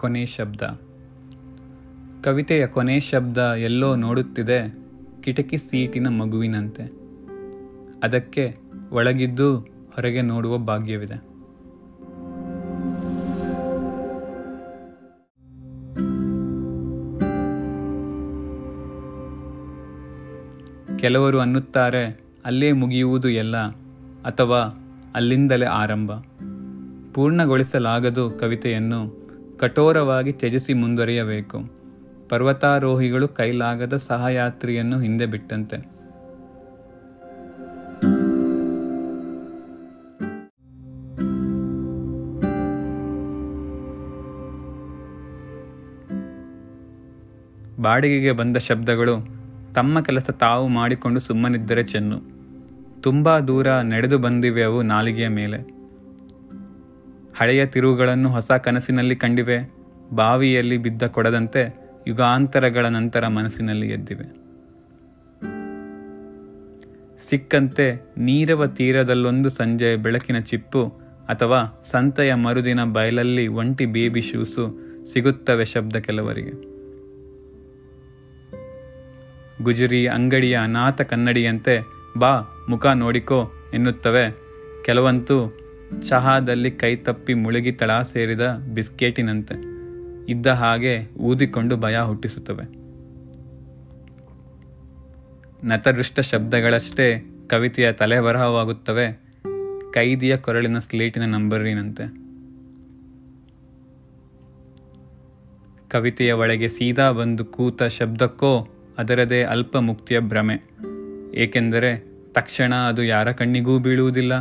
ಕೊನೆ ಶಬ್ದ. ಕವಿತೆಯ ಕೊನೆ ಶಬ್ದ ಎಲ್ಲೋ ನೋಡುತ್ತಿದೆ ಕಿಟಕಿ ಸೀಟಿನ ಮಗುವಿನಂತೆ. ಅದಕ್ಕೆ ಒಳಗಿದ್ದು ಹೊರಗೆ ನೋಡುವ ಭಾಗ್ಯವಿದೆ. ಕೆಲವರು ಅನ್ನುತ್ತಾರೆ, ಅಲ್ಲೇ ಮುಗಿಯುವುದು ಎಲ್ಲ ಅಥವಾ ಅಲ್ಲಿಂದಲೇ ಆರಂಭ. ಪೂರ್ಣಗೊಳಿಸಲಾಗದು ಕವಿತೆಯನ್ನು ಕಠೋರವಾಗಿ ತ್ಯಜಿಸಿ ಮುಂದುವರಿಯಬೇಕು. ಪರ್ವತಾರೋಹಿಗಳು ಕೈಲಾಗದ ಸಹಯಾತ್ರಿಯನ್ನು ಹಿಂದೆ ಬಿಟ್ಟಂತೆ. ಬಾಡಿಗೆಗೆ ಬಂದ ಶಬ್ದಗಳು ತಮ್ಮ ಕೆಲಸ ತಾವು ಮಾಡಿಕೊಂಡು ಸುಮ್ಮನಿದ್ದರೆ ಚೆನ್ನು. ತುಂಬ ದೂರ ನಡೆದು ಬಂದಿವೆ ಅವು ನಾಲಿಗೆಯ ಮೇಲೆ. ಹಳೆಯ ತಿರುವುಗಳನ್ನು ಹೊಸ ಕನಸಿನಲ್ಲಿ ಕಂಡಿವೆ, ಬಾವಿಯಲ್ಲಿ ಬಿದ್ದ ಕೊಡದಂತೆ ಯುಗಾಂತರಗಳ ನಂತರ ಮನಸ್ಸಿನಲ್ಲಿ ಎದ್ದಿವೆ. ಸಿಕ್ಕಂತೆ ನೀರವ ತೀರದಲ್ಲೊಂದು ಸಂಜೆ ಬೆಳಕಿನ ಚಿಪ್ಪು ಅಥವಾ ಸಂತೆಯ ಮರುದಿನ ಬಯಲಲ್ಲಿ ಒಂಟಿ ಬೇಬಿ ಶೂಸು ಸಿಗುತ್ತವೆ ಶಬ್ದ ಕೆಲವರಿಗೆ. ಗುಜರಿ ಅಂಗಡಿಯ ಅನಾಥ ಕನ್ನಡಿಯಂತೆ ಬಾ ಮುಖ ನೋಡಿಕೋ ಎನ್ನುತ್ತವೆ, ಕೆಲವಂತೂ ಚಹಾದಲ್ಲಿ ಕೈತಪ್ಪಿ ಮುಳುಗಿ ತಳ ಸೇರಿದ ಬಿಸ್ಕೆಟಿನಂತೆ. ಇದ್ದ ಹಾಗೆ ಊದಿಕೊಂಡು ಭಯ ಹುಟ್ಟಿಸುತ್ತವೆ. ನತದೃಷ್ಟ ಶಬ್ದಗಳಷ್ಟೇ ಕವಿತೆಯ ತಲೆಬರಹವಾಗುತ್ತವೆ. ಕೈದಿಯ ಕೊರಳಿನ ಸ್ಲೇಟಿನ ನಂಬರಿನಂತೆ. ಕವಿತೆಯ ಒಳಗೆ ಸೀದಾ ಬಂದು ಕೂತ ಶಬ್ದಕ್ಕೋ ಅದರದೇ ಅಲ್ಪ ಮುಕ್ತಿಯ ಭ್ರಮೆ. ಏಕೆಂದರೆ ತಕ್ಷಣ ಅದು ಯಾರ ಕಣ್ಣಿಗೂ ಬೀಳುವುದಿಲ್ಲ,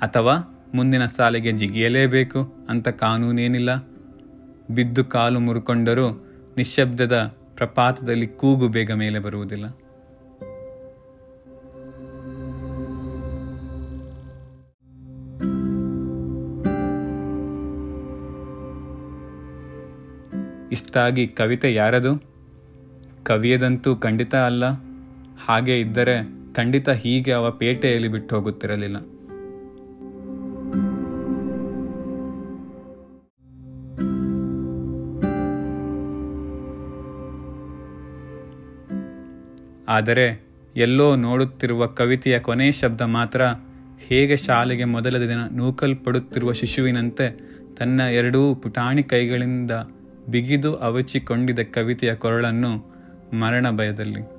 ಅಥವಾ ಮುಂದಿನ ಸಾಲಿಗೆ ಜಿಗಿಯಲೇಬೇಕು ಅಂತ ಕಾನೂನೇನಿಲ್ಲ. ಬಿದ್ದು ಕಾಲು ಮುರುಕೊಂಡರೂ ನಿಶ್ಶಬ್ದದ ಪ್ರಪಾತದಲ್ಲಿ ಕೂಗು ಬೇಗ ಮೇಲೆ ಬರುವುದಿಲ್ಲ. ಇಷ್ಟಾಗಿ ಕವಿತೆ ಯಾರದು? ಕವಿಯದಂತೂ ಖಂಡಿತ ಅಲ್ಲ. ಹಾಗೆ ಇದ್ದರೆ ಖಂಡಿತ ಹೀಗೆ ಅವ ಪೇಟೆಯಲ್ಲಿ ಬಿಟ್ಟು ಹೋಗುತ್ತಿರಲಿಲ್ಲ. ಆದರೆ ಎಲ್ಲೋ ನೋಡುತ್ತಿರುವ ಕವಿತೆಯ ಕೊನೆ ಶಬ್ದ ಮಾತ್ರ ಹೇಗೆ ಶಾಲೆಗೆ ಮೊದಲ ದಿನ ನೂಕಲ್ಪಡುತ್ತಿರುವ ಶಿಶುವಿನಂತೆ ತನ್ನ ಎರಡೂ ಪುಟಾಣಿ ಕೈಗಳಿಂದ ಬಿಗಿದು ಅವಚಿಕೊಂಡಿದ್ದ ಕವಿತೆಯ ಕೊರಳನ್ನು ಮರಣ ಭಯದಲ್ಲಿ.